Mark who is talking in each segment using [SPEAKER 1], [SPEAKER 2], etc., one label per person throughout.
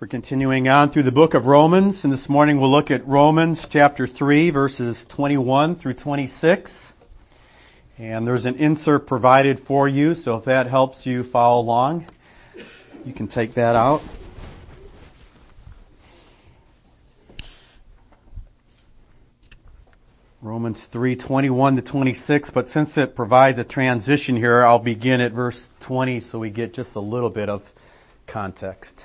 [SPEAKER 1] We're continuing on through the book of Romans, and this morning we'll look at Romans chapter 3, verses 21 through 26. And there's an insert provided for you, so if that helps you follow along, you can take that out. Romans 3, 21 to 26, but since it provides a transition here, I'll begin at verse 20 so we get just a little bit of context.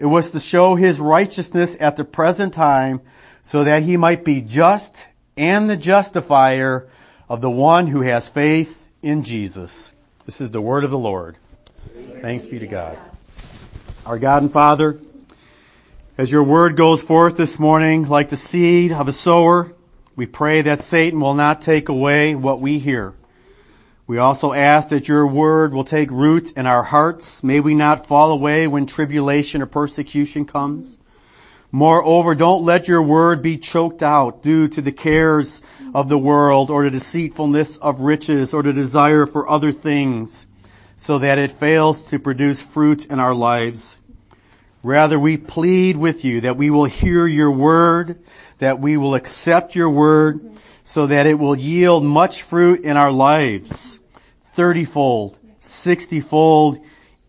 [SPEAKER 1] it was to show his righteousness at the present time so that he might be just and the justifier of the one who has faith in Jesus. This is the word of the Lord. Thanks be to God. Our God and Father, as your word goes forth this morning like the seed of a sower, we pray that Satan will not take away what we hear. We also ask that your word will take root in our hearts. May we not fall away when tribulation or persecution comes. Moreover, don't let your word be choked out due to the cares of the world or the deceitfulness of riches or the desire for other things so that it fails to produce fruit in our lives. Rather, we plead with you that we will hear your word, that we will accept your word so that it will yield much fruit in our lives. 30 fold, 60 fold,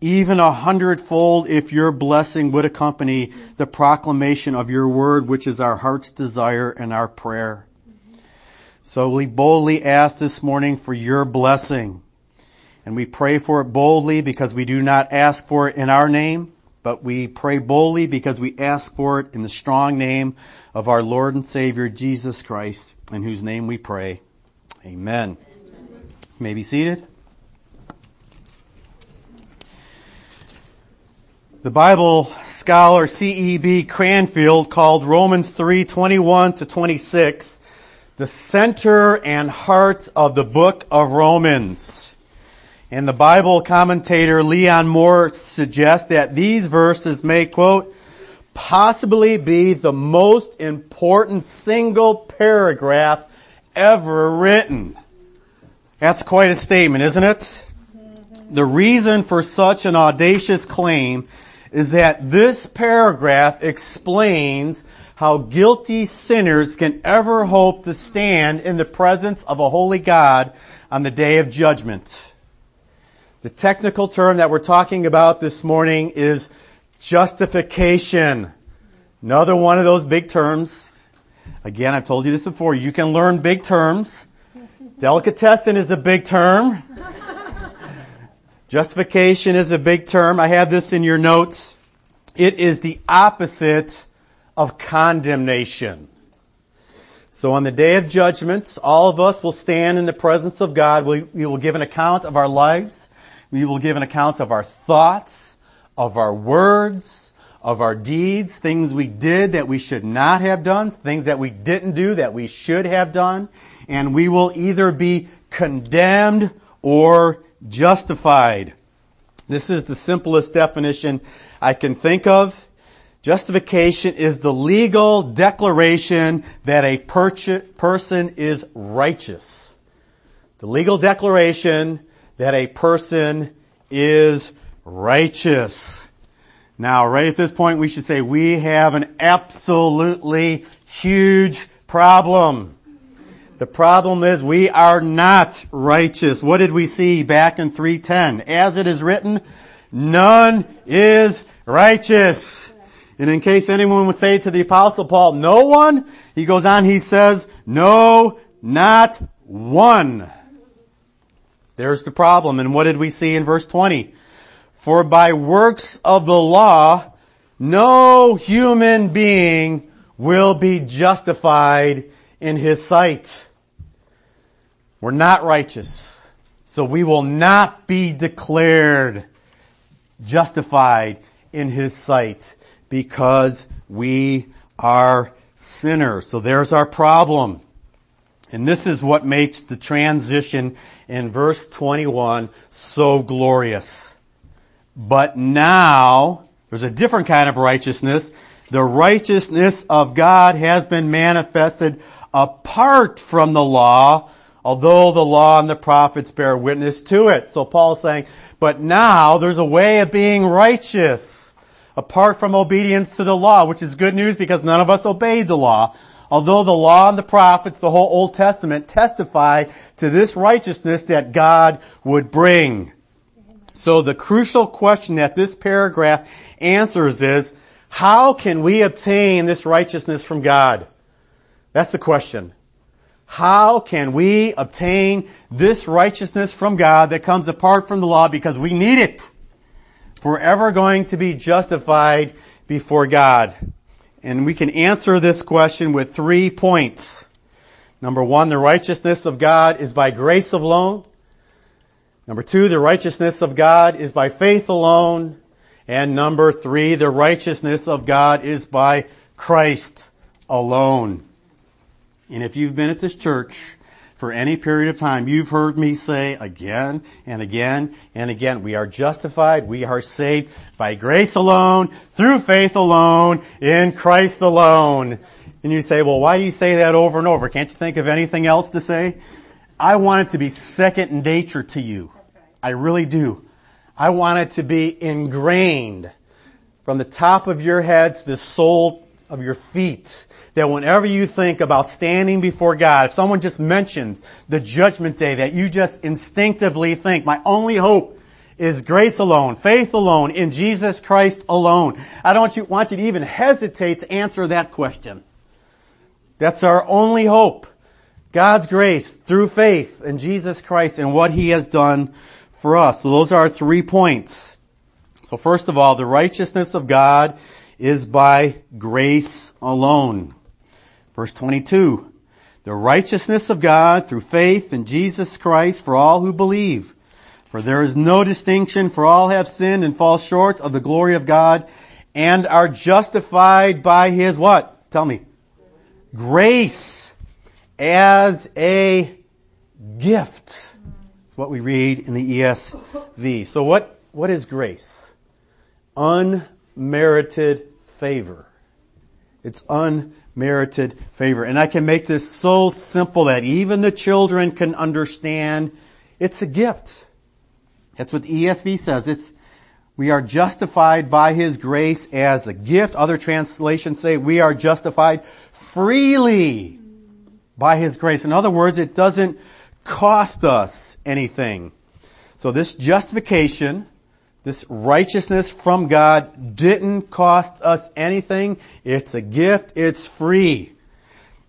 [SPEAKER 1] even a hundredfold if your blessing would accompany the proclamation of your word, which is our heart's desire and our prayer. So we boldly ask this morning for your blessing. And we pray for it boldly because we do not ask for it in our name, but we pray boldly because we ask for it in the strong name of our Lord and Savior Jesus Christ, in whose name we pray. Amen. You may be seated. The Bible scholar C.E.B. Cranfield called Romans 3:21 to 26 the center and heart of the book of Romans. And the Bible commentator Leon Morris suggests that these verses may quote possibly be the most important single paragraph ever written. That's quite a statement, isn't it? Mm-hmm. The reason for such an audacious claim is that this paragraph explains how guilty sinners can ever hope to stand in the presence of a holy God on the day of judgment. The technical term that we're talking about this morning is justification. Another one of those big terms. Again, I've told you this before. You can learn big terms. Delicatessen is a big term. Justification is a big term. I have this in your notes. It is the opposite of condemnation. So on the day of judgment, all of us will stand in the presence of God. We, will give an account of our lives. We will give an account of our thoughts, of our words, of our deeds, things we did that we should not have done, things that we didn't do that we should have done. And we will either be condemned or justified. This is the simplest definition I can think of. Justification is the legal declaration that a person is righteous. The legal declaration that a person is righteous. Now, right at this point, we should say we have an absolutely huge problem. The problem is we are not righteous. What did we see back in 310? As it is written, none is righteous. And in case anyone would say to the apostle Paul, no one, he goes on, he says, no, not one. There's the problem. And what did we see in verse 20? For by works of the law, no human being will be justified in his sight. We're not righteous. So we will not be declared justified in his sight because we are sinners. So there's our problem. And this is what makes the transition in verse 21 so glorious. But now, there's a different kind of righteousness. The righteousness of God has been manifested apart from the law, although the law and the prophets bear witness to it. So Paul's saying, but now there's a way of being righteous apart from obedience to the law, which is good news because none of us obeyed the law. Although the law and the prophets, the whole Old Testament testify to this righteousness that God would bring. So the crucial question that this paragraph answers is, how can we obtain this righteousness from God? That's the question. How can we obtain this righteousness from God that comes apart from the law because we need it? If we're ever going to be justified before God. And we can answer this question with three points. Number one, the righteousness of God is by grace alone. Number two, the righteousness of God is by faith alone. And number three, the righteousness of God is by Christ alone. And if you've been at this church for any period of time, you've heard me say again and again and again, we are justified, we are saved by grace alone, through faith alone, in Christ alone. And you say, well, why do you say that over and over? Can't you think of anything else to say? I want it to be second nature to you. I really do. I want it to be ingrained from the top of your head to the sole of your feet that whenever you think about standing before God, if someone just mentions the judgment day, that you just instinctively think, my only hope is grace alone, faith alone, in Jesus Christ alone. I don't want you to even hesitate to answer that question. That's our only hope. God's grace through faith in Jesus Christ and what He has done for us. So those are our three points. So first of all, the righteousness of God is by grace alone. Verse 22. The righteousness of God through faith in Jesus Christ for all who believe. For there is no distinction, for all have sinned and fall short of the glory of God and are justified by His what? Tell me. Grace as a gift. It's what we read in the ESV. So what, what is grace? Unmerited favor. It's unmerited favor. And I can make this so simple that even the children can understand it's a gift. That's what the ESV says. It's, we are justified by His grace as a gift. Other translations say we are justified freely by His grace. In other words, it doesn't cost us anything. So this justification this righteousness from God didn't cost us anything. It's a gift. It's free.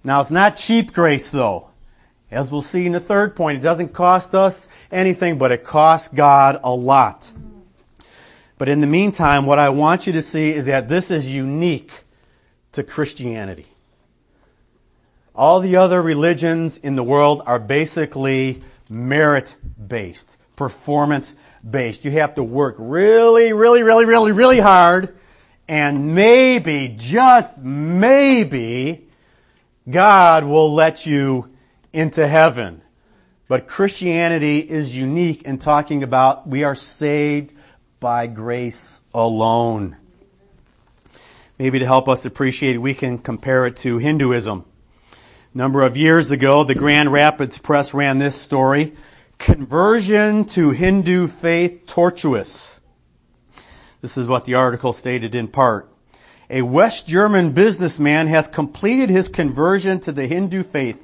[SPEAKER 1] Now it's not cheap grace though. As we'll see in the third point, it doesn't cost us anything, but it costs God a lot. But in the meantime, what I want you to see is that this is unique to Christianity. All the other religions in the world are basically merit based performance based. You have to work really, really, really, really, really hard and maybe, just maybe, God will let you into heaven. But Christianity is unique in talking about we are saved by grace alone. Maybe to help us appreciate it, we can compare it to Hinduism. A number of years ago, the Grand Rapids Press ran this story Conversion to Hindu faith tortuous. This is what the article stated in part. A West German businessman has completed his conversion to the Hindu faith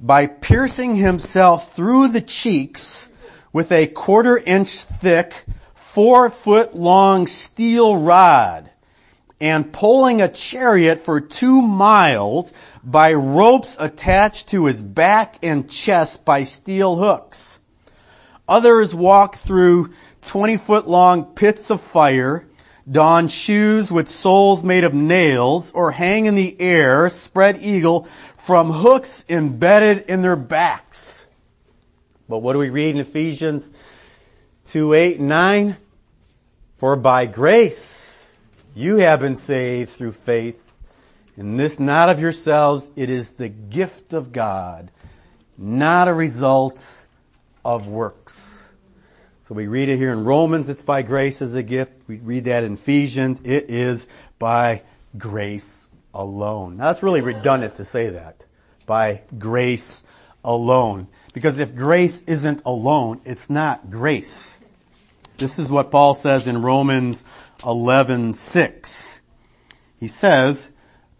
[SPEAKER 1] by piercing himself through the cheeks with a quarter inch thick, four foot long steel rod and pulling a chariot for two miles by ropes attached to his back and chest by steel hooks. Others walk through 20 foot long pits of fire, don shoes with soles made of nails, or hang in the air, spread eagle, from hooks embedded in their backs. But what do we read in Ephesians 2, 8, and 9? For by grace you have been saved through faith, and this not of yourselves, it is the gift of God, not a result of works. So we read it here in Romans, it's by grace as a gift. We read that in Ephesians, it is by grace alone. Now that's really redundant to say that. By grace alone. Because if grace isn't alone, it's not grace. This is what Paul says in Romans 11:6. He says,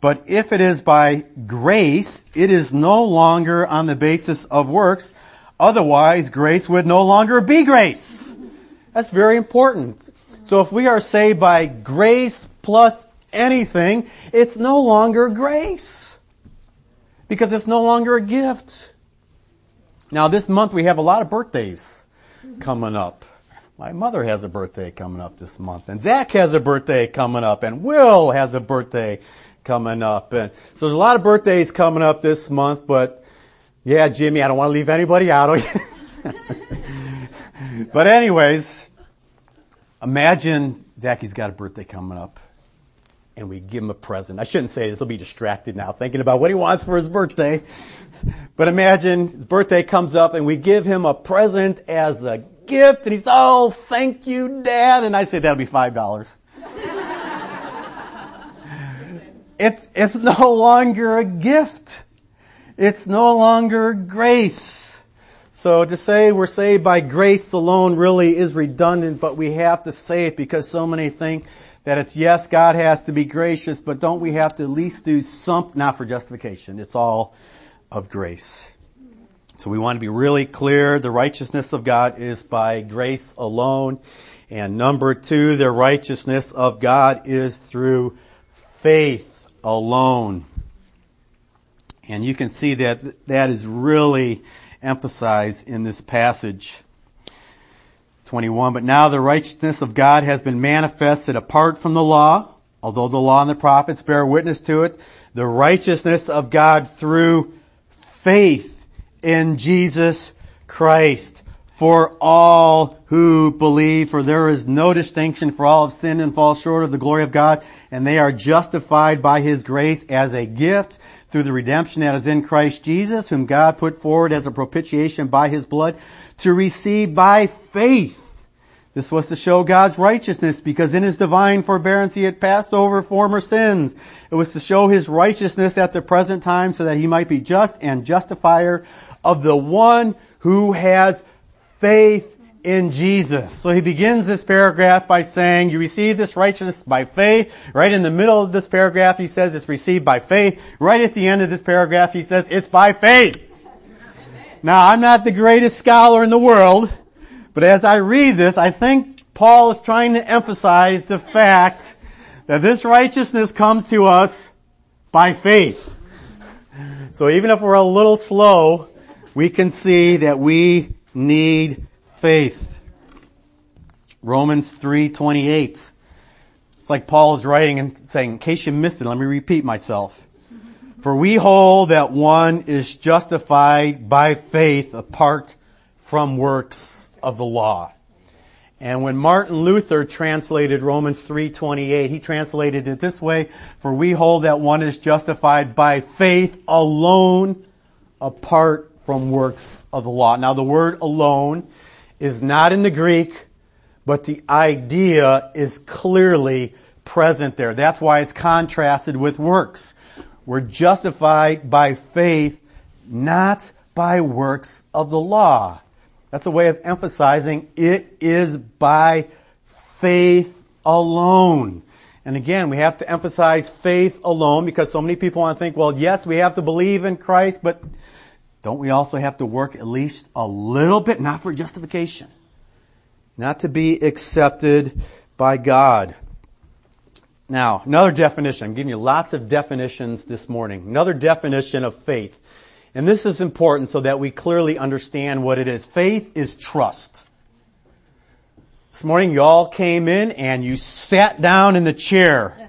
[SPEAKER 1] "But if it is by grace, it is no longer on the basis of works, otherwise grace would no longer be grace." That's very important. So if we are saved by grace plus anything, it's no longer grace. Because it's no longer a gift. Now this month we have a lot of birthdays coming up. My mother has a birthday coming up this month, and Zach has a birthday coming up, and Will has a birthday coming up, and so there's a lot of birthdays coming up this month. But yeah, Jimmy, I don't want to leave anybody out. but anyways, imagine Zachy's got a birthday coming up, and we give him a present. I shouldn't say this; he'll be distracted now, thinking about what he wants for his birthday. But imagine his birthday comes up, and we give him a present as a gift. And he said, oh, thank you, Dad. And I said, that'll be five dollars. it's, it's no longer a gift. It's no longer grace. So to say we're saved by grace alone really is redundant, but we have to say it because so many think that it's yes, God has to be gracious, but don't we have to at least do something, not for justification. It's all of grace. So we want to be really clear. The righteousness of God is by grace alone. And number two, the righteousness of God is through faith alone. And you can see that that is really emphasized in this passage. 21. But now the righteousness of God has been manifested apart from the law, although the law and the prophets bear witness to it. The righteousness of God through faith in Jesus Christ for all who believe, for there is no distinction, for all have sinned and fall short of the glory of God, and they are justified by His grace as a gift through the redemption that is in Christ Jesus, whom God put forward as a propitiation by His blood to receive by faith this was to show God's righteousness because in His divine forbearance He had passed over former sins. It was to show His righteousness at the present time so that He might be just and justifier of the one who has faith in Jesus. So he begins this paragraph by saying, you receive this righteousness by faith. Right in the middle of this paragraph, he says it's received by faith. Right at the end of this paragraph, he says it's by faith. Now, I'm not the greatest scholar in the world, but as I read this, I think Paul is trying to emphasize the fact that this righteousness comes to us by faith. So even if we're a little slow, we can see that we need faith. Romans 3:28. It's like Paul is writing and saying, in case you missed it, let me repeat myself. For we hold that one is justified by faith apart from works of the law. And when Martin Luther translated Romans 3:28, he translated it this way, for we hold that one is justified by faith alone apart from works of the law. Now the word alone is not in the Greek, but the idea is clearly present there. That's why it's contrasted with works. We're justified by faith, not by works of the law. That's a way of emphasizing it is by faith alone. And again, we have to emphasize faith alone because so many people want to think, well, yes, we have to believe in Christ, but don't we also have to work at least a little bit, not for justification, not to be accepted by God? Now, another definition. I'm giving you lots of definitions this morning. Another definition of faith. And this is important so that we clearly understand what it is. Faith is trust. This morning you all came in and you sat down in the chair.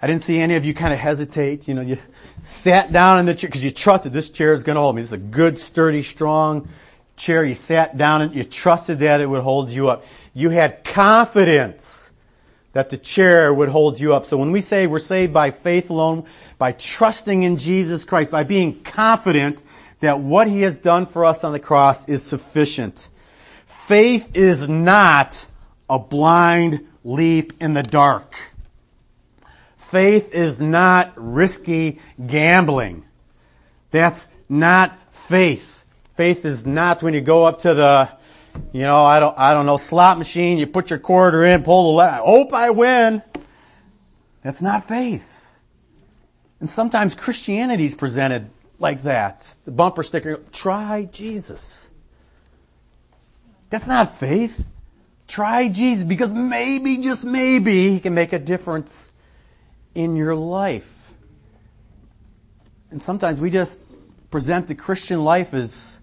[SPEAKER 1] I didn't see any of you kind of hesitate. You know, you sat down in the chair because you trusted this chair is going to hold me. Is a good, sturdy, strong chair. You sat down and you trusted that it would hold you up. You had confidence that the chair would hold you up. So when we say we're saved by faith alone, by trusting in Jesus Christ, by being confident that what He has done for us on the cross is sufficient. Faith is not a blind leap in the dark. Faith is not risky gambling. That's not faith. Faith is not when you go up to the, you know, I don't, I don't know, slot machine, you put your quarter in, pull the lever, I hope I win. That's not faith. And sometimes Christianity is presented like that. The bumper sticker, try Jesus. That's not faith. Try Jesus because maybe, just maybe, He can make a difference in your life. And sometimes we just present the Christian life as,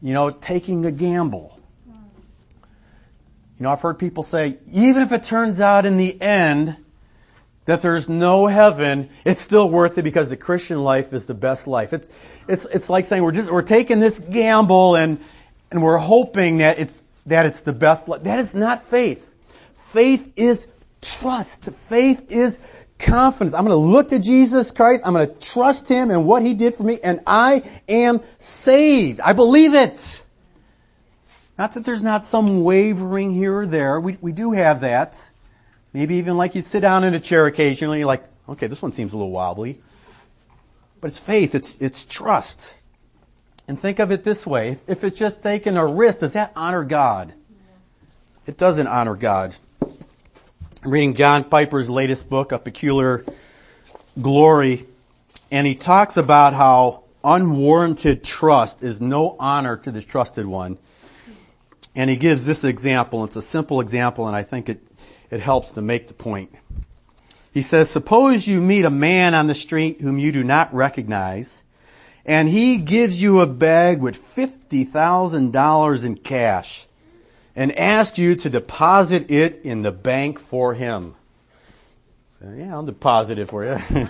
[SPEAKER 1] you know, taking a gamble. You know, I've heard people say, even if it turns out in the end that there's no heaven, it's still worth it because the Christian life is the best life. It's, it's, it's like saying we're just, we're taking this gamble and, and we're hoping that it's, that it's the best life. That is not faith. Faith is trust. Faith is confidence. I'm going to look to Jesus Christ. I'm going to trust Him and what He did for me, and I am saved. I believe it. Not that there's not some wavering here or there. We, we do have that. Maybe even like you sit down in a chair occasionally, you're like, okay, this one seems a little wobbly. But it's faith. It's, it's trust. And think of it this way. If it's just taking a risk, does that honor God? It doesn't honor God. I'm reading John Piper's latest book, A Peculiar Glory, and he talks about how unwarranted trust is no honor to the trusted one. And he gives this example. It's a simple example, and I think it, it helps to make the point. He says, suppose you meet a man on the street whom you do not recognize and he gives you a bag with $50,000 in cash and asks you to deposit it in the bank for him. So, yeah, I'll deposit it for you.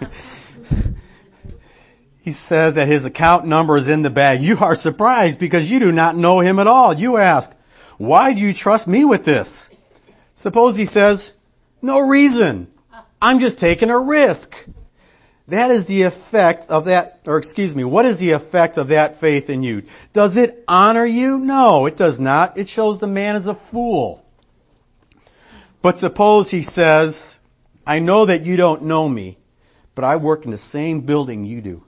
[SPEAKER 1] he says that his account number is in the bag. You are surprised because you do not know him at all. You ask, why do you trust me with this? Suppose he says, no reason. I'm just taking a risk. That is the effect of that, or excuse me, what is the effect of that faith in you? Does it honor you? No, it does not. It shows the man is a fool. But suppose he says, I know that you don't know me, but I work in the same building you do.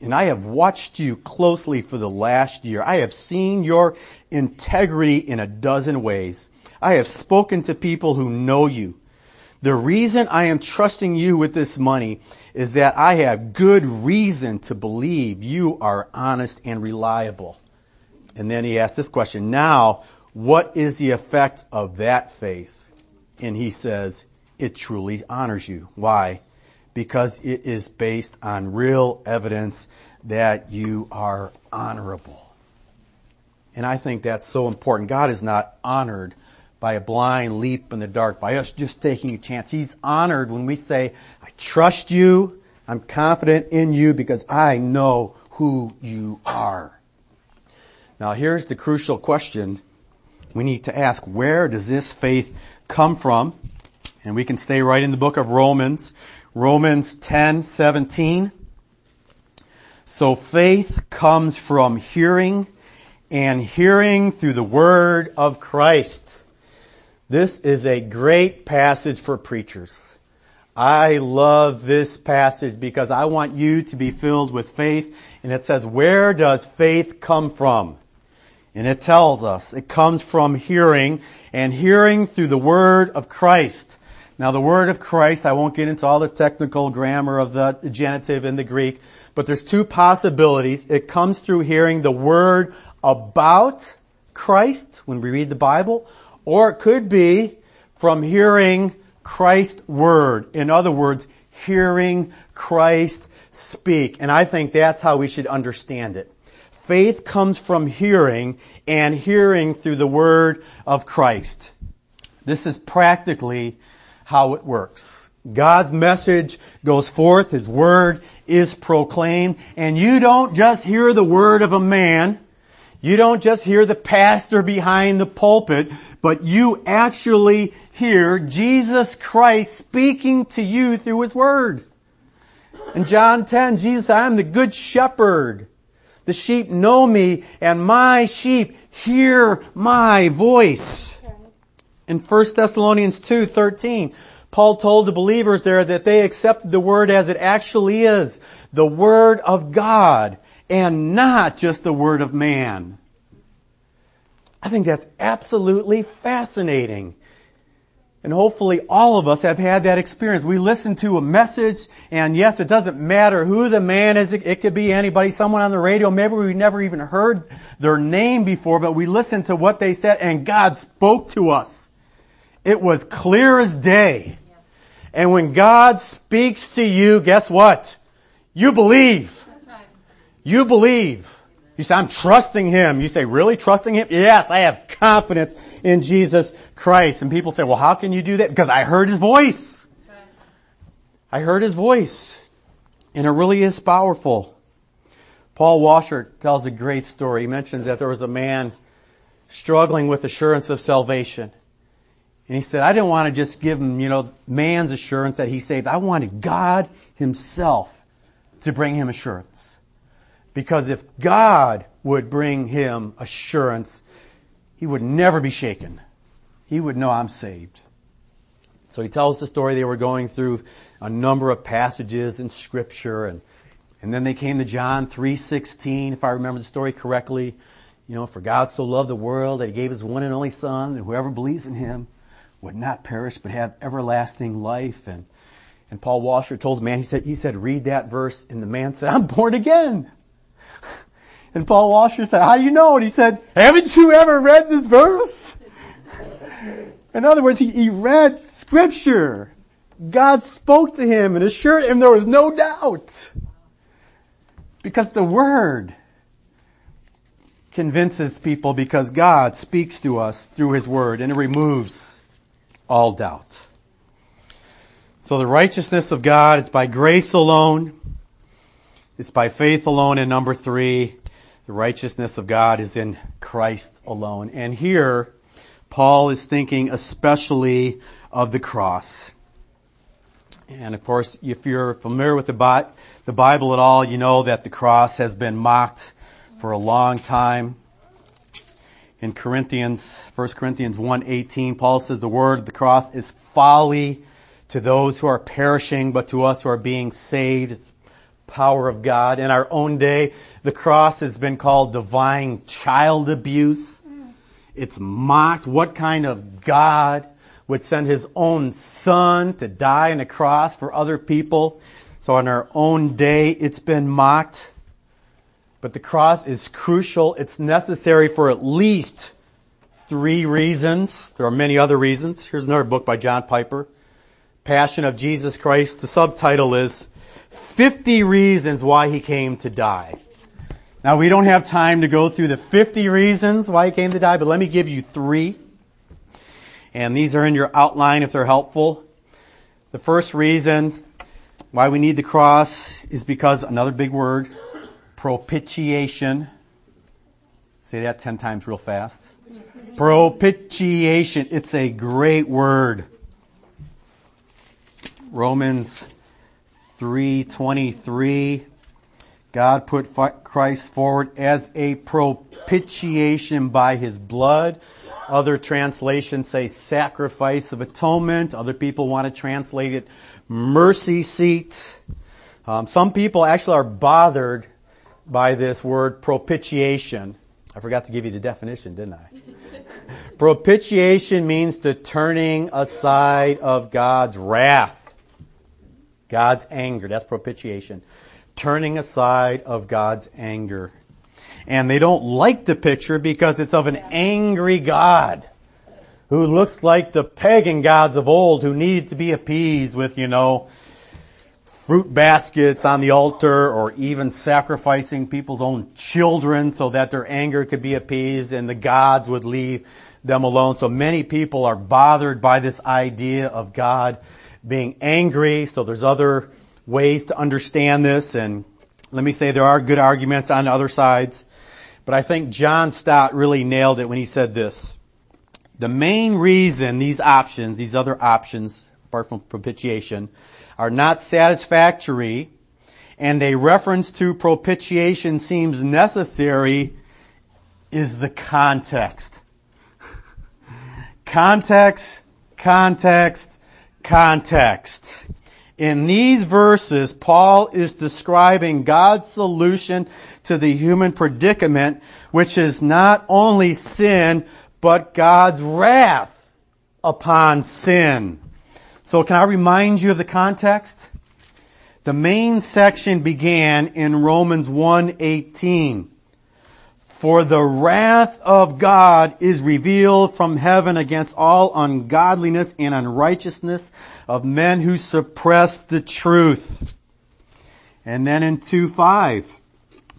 [SPEAKER 1] And I have watched you closely for the last year. I have seen your integrity in a dozen ways. I have spoken to people who know you. The reason I am trusting you with this money is that I have good reason to believe you are honest and reliable. And then he asks this question, now, what is the effect of that faith? And he says, it truly honors you. Why? Because it is based on real evidence that you are honorable. And I think that's so important. God is not honored by a blind leap in the dark, by us just taking a chance. He's honored when we say, I trust you, I'm confident in you because I know who you are. Now here's the crucial question we need to ask. Where does this faith come from? And we can stay right in the book of Romans. Romans 10:17. So faith comes from hearing and hearing through the word of Christ. This is a great passage for preachers. I love this passage because I want you to be filled with faith. And it says, where does faith come from? And it tells us it comes from hearing and hearing through the word of Christ. Now the word of Christ, I won't get into all the technical grammar of the genitive in the Greek, but there's two possibilities. It comes through hearing the word about Christ when we read the Bible, or it could be from hearing Christ's word. In other words, hearing Christ speak. And I think that's how we should understand it. Faith comes from hearing and hearing through the word of Christ. This is practically how it works. God's message goes forth, His word is proclaimed, and you don't just hear the word of a man, you don't just hear the pastor behind the pulpit, but you actually hear Jesus Christ speaking to you through His Word. In John 10, Jesus I am the good shepherd. The sheep know me, and my sheep hear my voice. In 1 Thessalonians 2, 13, Paul told the believers there that they accepted the Word as it actually is, the Word of God and not just the word of man. I think that's absolutely fascinating. And hopefully all of us have had that experience. We listen to a message and yes, it doesn't matter who the man is. It could be anybody, someone on the radio. Maybe we never even heard their name before, but we listened to what they said and God spoke to us. It was clear as day. And when God speaks to you, guess what? You believe. You believe. You say, I'm trusting Him. You say, really trusting Him? Yes, I have confidence in Jesus Christ. And people say, well, how can you do that? Because I heard His voice. I heard His voice. And it really is powerful. Paul Washer tells a great story. He mentions that there was a man struggling with assurance of salvation. And he said, I didn't want to just give him, you know, man's assurance that he's saved. I wanted God himself to bring him assurance. Because if God would bring him assurance, he would never be shaken. He would know I'm saved. So he tells the story they were going through a number of passages in scripture and and then they came to John 3:16 if I remember the story correctly. You know, for God so loved the world that he gave his one and only son and whoever believes in him would not perish but have everlasting life and and Paul Washer told the man he said he said read that verse and the man said I'm born again. And Paul Washer said, how do you know? And he said, haven't you ever read this verse? In other words, he, he read scripture. God spoke to him and assured him there was no doubt. Because the word convinces people because God speaks to us through his word and it removes all doubt. So the righteousness of God is by grace alone. It's by faith alone. And number three, the righteousness of God is in Christ alone. And here, Paul is thinking especially of the cross. And of course, if you're familiar with the Bible at all, you know that the cross has been mocked for a long time. In Corinthians, 1 Corinthians 1:18, Paul says the word of the cross is folly to those who are perishing, but to us who are being saved, power of God. In our own day, the cross has been called divine child abuse. It's mocked. What kind of God would send his own son to die on a cross for other people? So in our own day, it's been mocked. But the cross is crucial. It's necessary for at least three reasons. There are many other reasons. Here's another book by John Piper. Passion of Jesus Christ. The subtitle is 50 reasons why he came to die. Now we don't have time to go through the 50 reasons why he came to die, but let me give you three. And these are in your outline if they're helpful. The first reason why we need the cross is because another big word, propitiation. Say that 10 times real fast. Propitiation. It's a great word. Romans 3:23 God put Christ forward as a propitiation by his blood. Other translations say sacrifice of atonement. Other people want to translate it mercy seat. Um, some people actually are bothered by this word propitiation. I forgot to give you the definition, didn't I? propitiation means the turning aside of God's wrath. God's anger. That's propitiation. Turning aside of God's anger. And they don't like the picture because it's of an angry God who looks like the pagan gods of old who needed to be appeased with, you know, fruit baskets on the altar or even sacrificing people's own children so that their anger could be appeased and the gods would leave them alone. So many people are bothered by this idea of God being angry. So there's other ways to understand this and let me say there are good arguments on other sides. But I think John Stott really nailed it when he said this. The main reason these options, these other options, apart from propitiation, are not satisfactory and a reference to propitiation seems necessary is the context. context, context, context. In these verses, Paul is describing God's solution to the human predicament, which is not only sin, but God's wrath upon sin. So can I remind you of the context? The main section began in Romans 1:18. For the wrath of God is revealed from heaven against all ungodliness and unrighteousness of men who suppress the truth. And then in 2.5,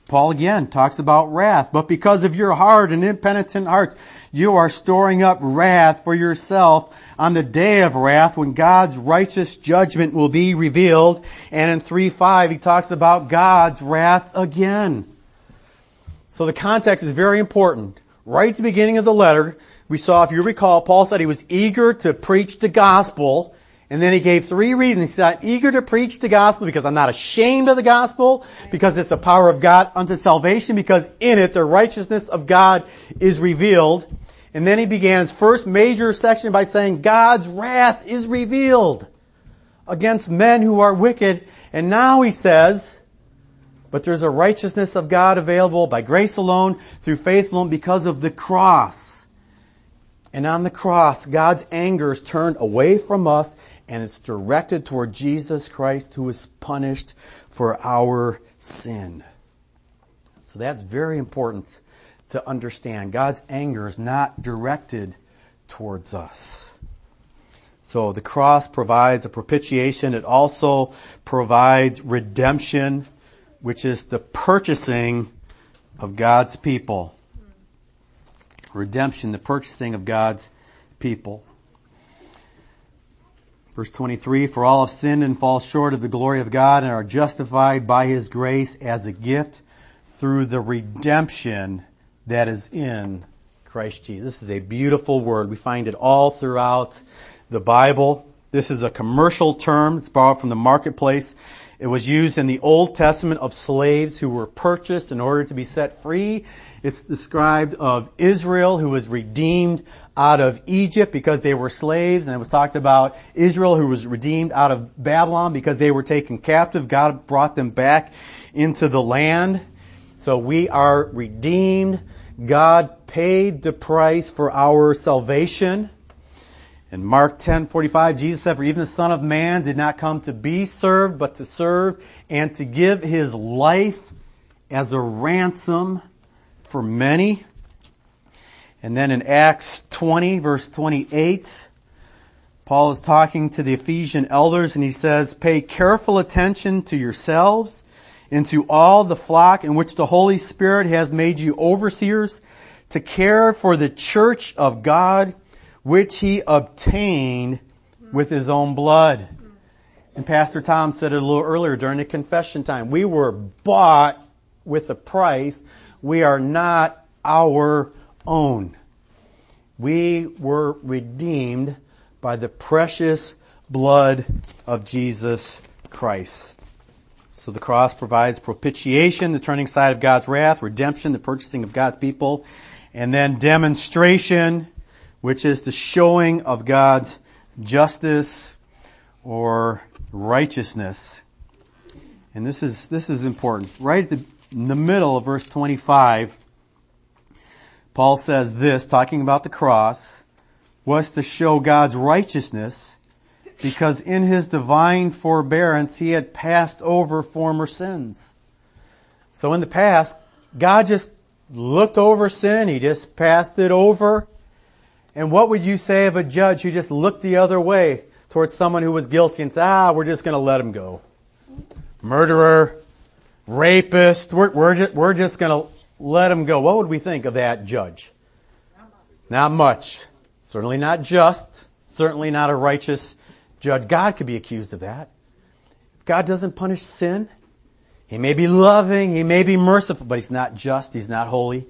[SPEAKER 1] Paul again talks about wrath. But because of your hard and impenitent hearts, you are storing up wrath for yourself on the day of wrath when God's righteous judgment will be revealed. And in 3.5, he talks about God's wrath again. So the context is very important. Right at the beginning of the letter, we saw, if you recall, Paul said he was eager to preach the gospel, and then he gave three reasons. He said, I'm eager to preach the gospel because I'm not ashamed of the gospel, because it's the power of God unto salvation, because in it the righteousness of God is revealed. And then he began his first major section by saying, God's wrath is revealed against men who are wicked. And now he says, but there's a righteousness of God available by grace alone, through faith alone, because of the cross. And on the cross, God's anger is turned away from us and it's directed toward Jesus Christ who was punished for our sin. So that's very important to understand. God's anger is not directed towards us. So the cross provides a propitiation. It also provides redemption which is the purchasing of God's people. Redemption, the purchasing of God's people. Verse 23, for all have sinned and fall short of the glory of God and are justified by His grace as a gift through the redemption that is in Christ Jesus. This is a beautiful word. We find it all throughout the Bible. This is a commercial term. It's borrowed from the marketplace. It was used in the Old Testament of slaves who were purchased in order to be set free. It's described of Israel who was redeemed out of Egypt because they were slaves. And it was talked about Israel who was redeemed out of Babylon because they were taken captive. God brought them back into the land. So we are redeemed. God paid the price for our salvation. In Mark 10:45, Jesus said, "For even the Son of Man did not come to be served, but to serve and to give his life as a ransom for many." And then in Acts 20, verse 28, Paul is talking to the Ephesian elders and he says, "Pay careful attention to yourselves and to all the flock in which the Holy Spirit has made you overseers to care for the church of God." Which he obtained with his own blood. And Pastor Tom said it a little earlier during the confession time. We were bought with a price. We are not our own. We were redeemed by the precious blood of Jesus Christ. So the cross provides propitiation, the turning aside of God's wrath, redemption, the purchasing of God's people, and then demonstration which is the showing of God's justice or righteousness. And this is, this is important. Right the, in the middle of verse 25, Paul says this, talking about the cross, was to show God's righteousness because in his divine forbearance he had passed over former sins. So in the past, God just looked over sin, he just passed it over, And what would you say of a judge who just looked the other way towards someone who was guilty and said, ah, we're just going to let him go? Murderer, rapist, we're, we're just, we're just going to let him go. What would we think of that judge? Not much. Certainly not just. Certainly not a righteous judge. God could be accused of that. If God doesn't punish sin, He may be loving, He may be merciful, but He's not just, He's not holy,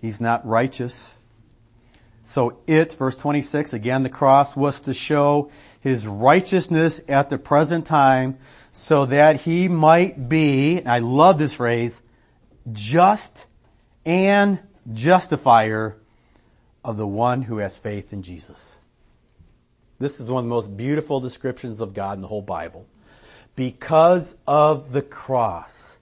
[SPEAKER 1] He's not righteous. So it, verse 26, again, the cross was to show his righteousness at the present time so that he might be, and I love this phrase, just and justifier of the one who has faith in Jesus. This is one of the most beautiful descriptions of God in the whole Bible. Because of the cross,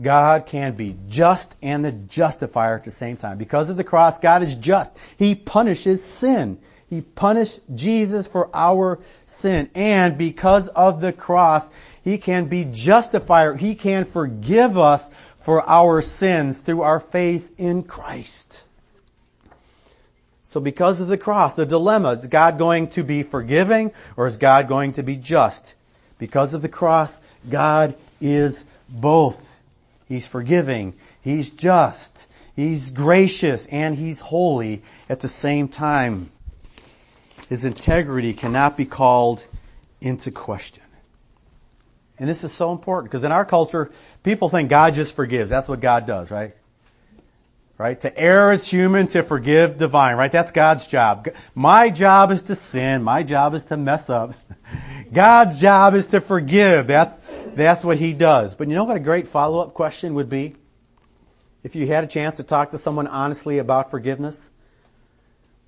[SPEAKER 1] God can be just and the justifier at the same time. Because of the cross, God is just. He punishes sin. He punished Jesus for our sin. And because of the cross, He can be justifier. He can forgive us for our sins through our faith in Christ. So because of the cross, the dilemma, is God going to be forgiving or is God going to be just? Because of the cross, God is both. He's forgiving. He's just. He's gracious and he's holy at the same time. His integrity cannot be called into question. And this is so important because in our culture, people think God just forgives. That's what God does, right? Right? To err is human, to forgive divine, right? That's God's job. My job is to sin. My job is to mess up. God's job is to forgive. That's, that's what he does. But you know what a great follow-up question would be? If you had a chance to talk to someone honestly about forgiveness,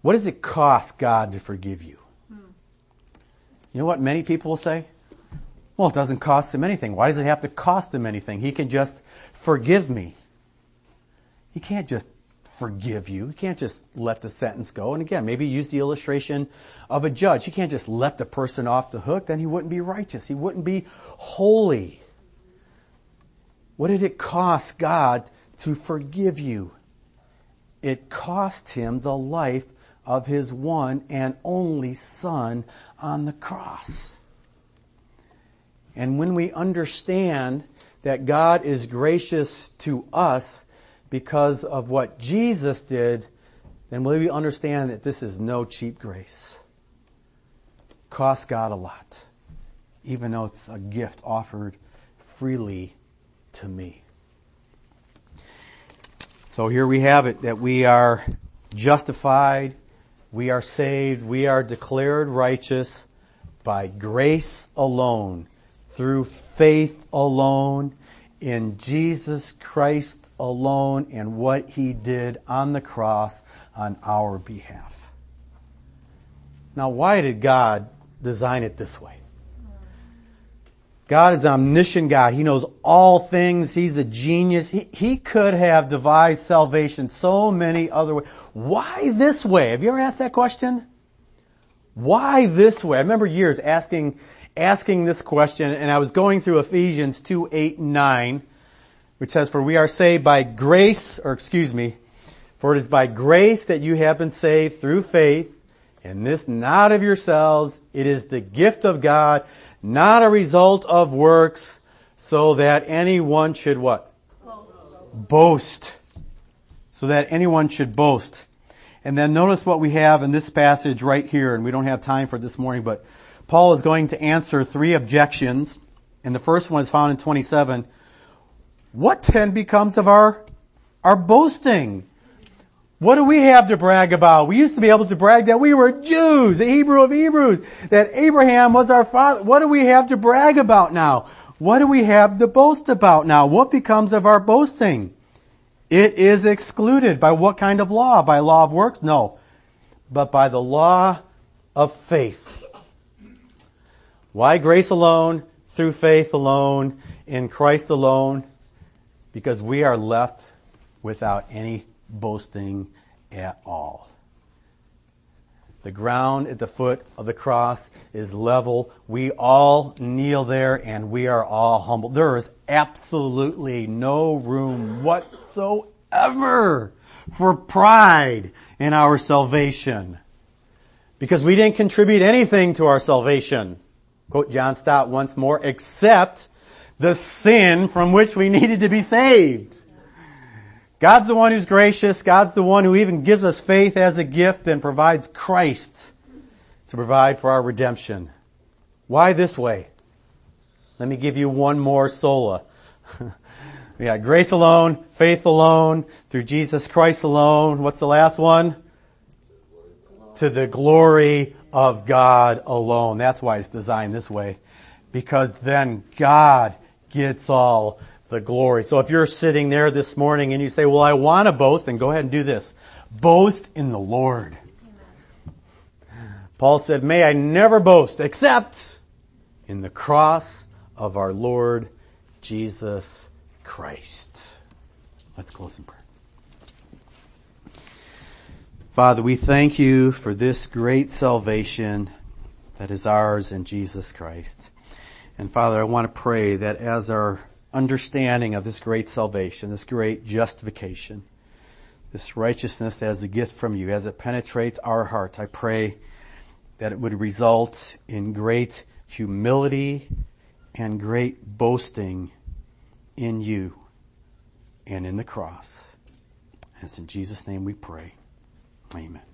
[SPEAKER 1] what does it cost God to forgive you? Hmm. You know what many people will say? Well, it doesn't cost him anything. Why does it have to cost him anything? He can just forgive me. He can't just forgive you. He can't just let the sentence go. And again, maybe use the illustration of a judge. He can't just let the person off the hook. Then he wouldn't be righteous. He wouldn't be holy. What did it cost God to forgive you? It cost him the life of his one and only son on the cross. And when we understand that God is gracious to us, because of what Jesus did, then will we understand that this is no cheap grace. Cost God a lot, even though it's a gift offered freely to me. So here we have it that we are justified, we are saved, we are declared righteous by grace alone, through faith alone, in Jesus Christ alone and what he did on the cross on our behalf. Now, why did God design it this way? God is an omniscient God. He knows all things. He's a genius. He, he could have devised salvation so many other ways. Why this way? Have you ever asked that question? Why this way? I remember years asking, asking this question and I was going through Ephesians 2, 8, and 9 which says, For we are saved by grace, or excuse me, for it is by grace that you have been saved through faith, and this not of yourselves, it is the gift of God, not a result of works, so that anyone should what? Boast. boast. So that anyone should boast. And then notice what we have in this passage right here, and we don't have time for this morning, but Paul is going to answer three objections. And the first one is found in 27 what then becomes of our, our boasting? What do we have to brag about? We used to be able to brag that we were Jews, the Hebrew of Hebrews, that Abraham was our father. What do we have to brag about now? What do we have to boast about now? What becomes of our boasting? It is excluded. By what kind of law? By law of works? No. But by the law of faith. Why grace alone? Through faith alone? In Christ alone? because we are left without any boasting at all. The ground at the foot of the cross is level. We all kneel there and we are all humble. There is absolutely no room whatsoever for pride in our salvation. Because we didn't contribute anything to our salvation. Quote John Stott once more, except the sin from which we needed to be saved. God's the one who's gracious. God's the one who even gives us faith as a gift and provides Christ to provide for our redemption. Why this way? Let me give you one more sola. we got grace alone, faith alone, through Jesus Christ alone. What's the last one? To the glory of God alone. That's why it's designed this way. Because then God gets all the glory. So if you're sitting there this morning and you say, well, I want to boast, then go ahead and do this. Boast in the Lord. Paul said, may I never boast except in the cross of our Lord Jesus Christ. Let's close in prayer. Father, we thank you for this great salvation that is ours in Jesus Christ. And Father, I want to pray that as our understanding of this great salvation, this great justification, this righteousness as a gift from you, as it penetrates our hearts, I pray that it would result in great humility and great boasting in you and in the cross. And it's in Jesus' name we pray. Amen.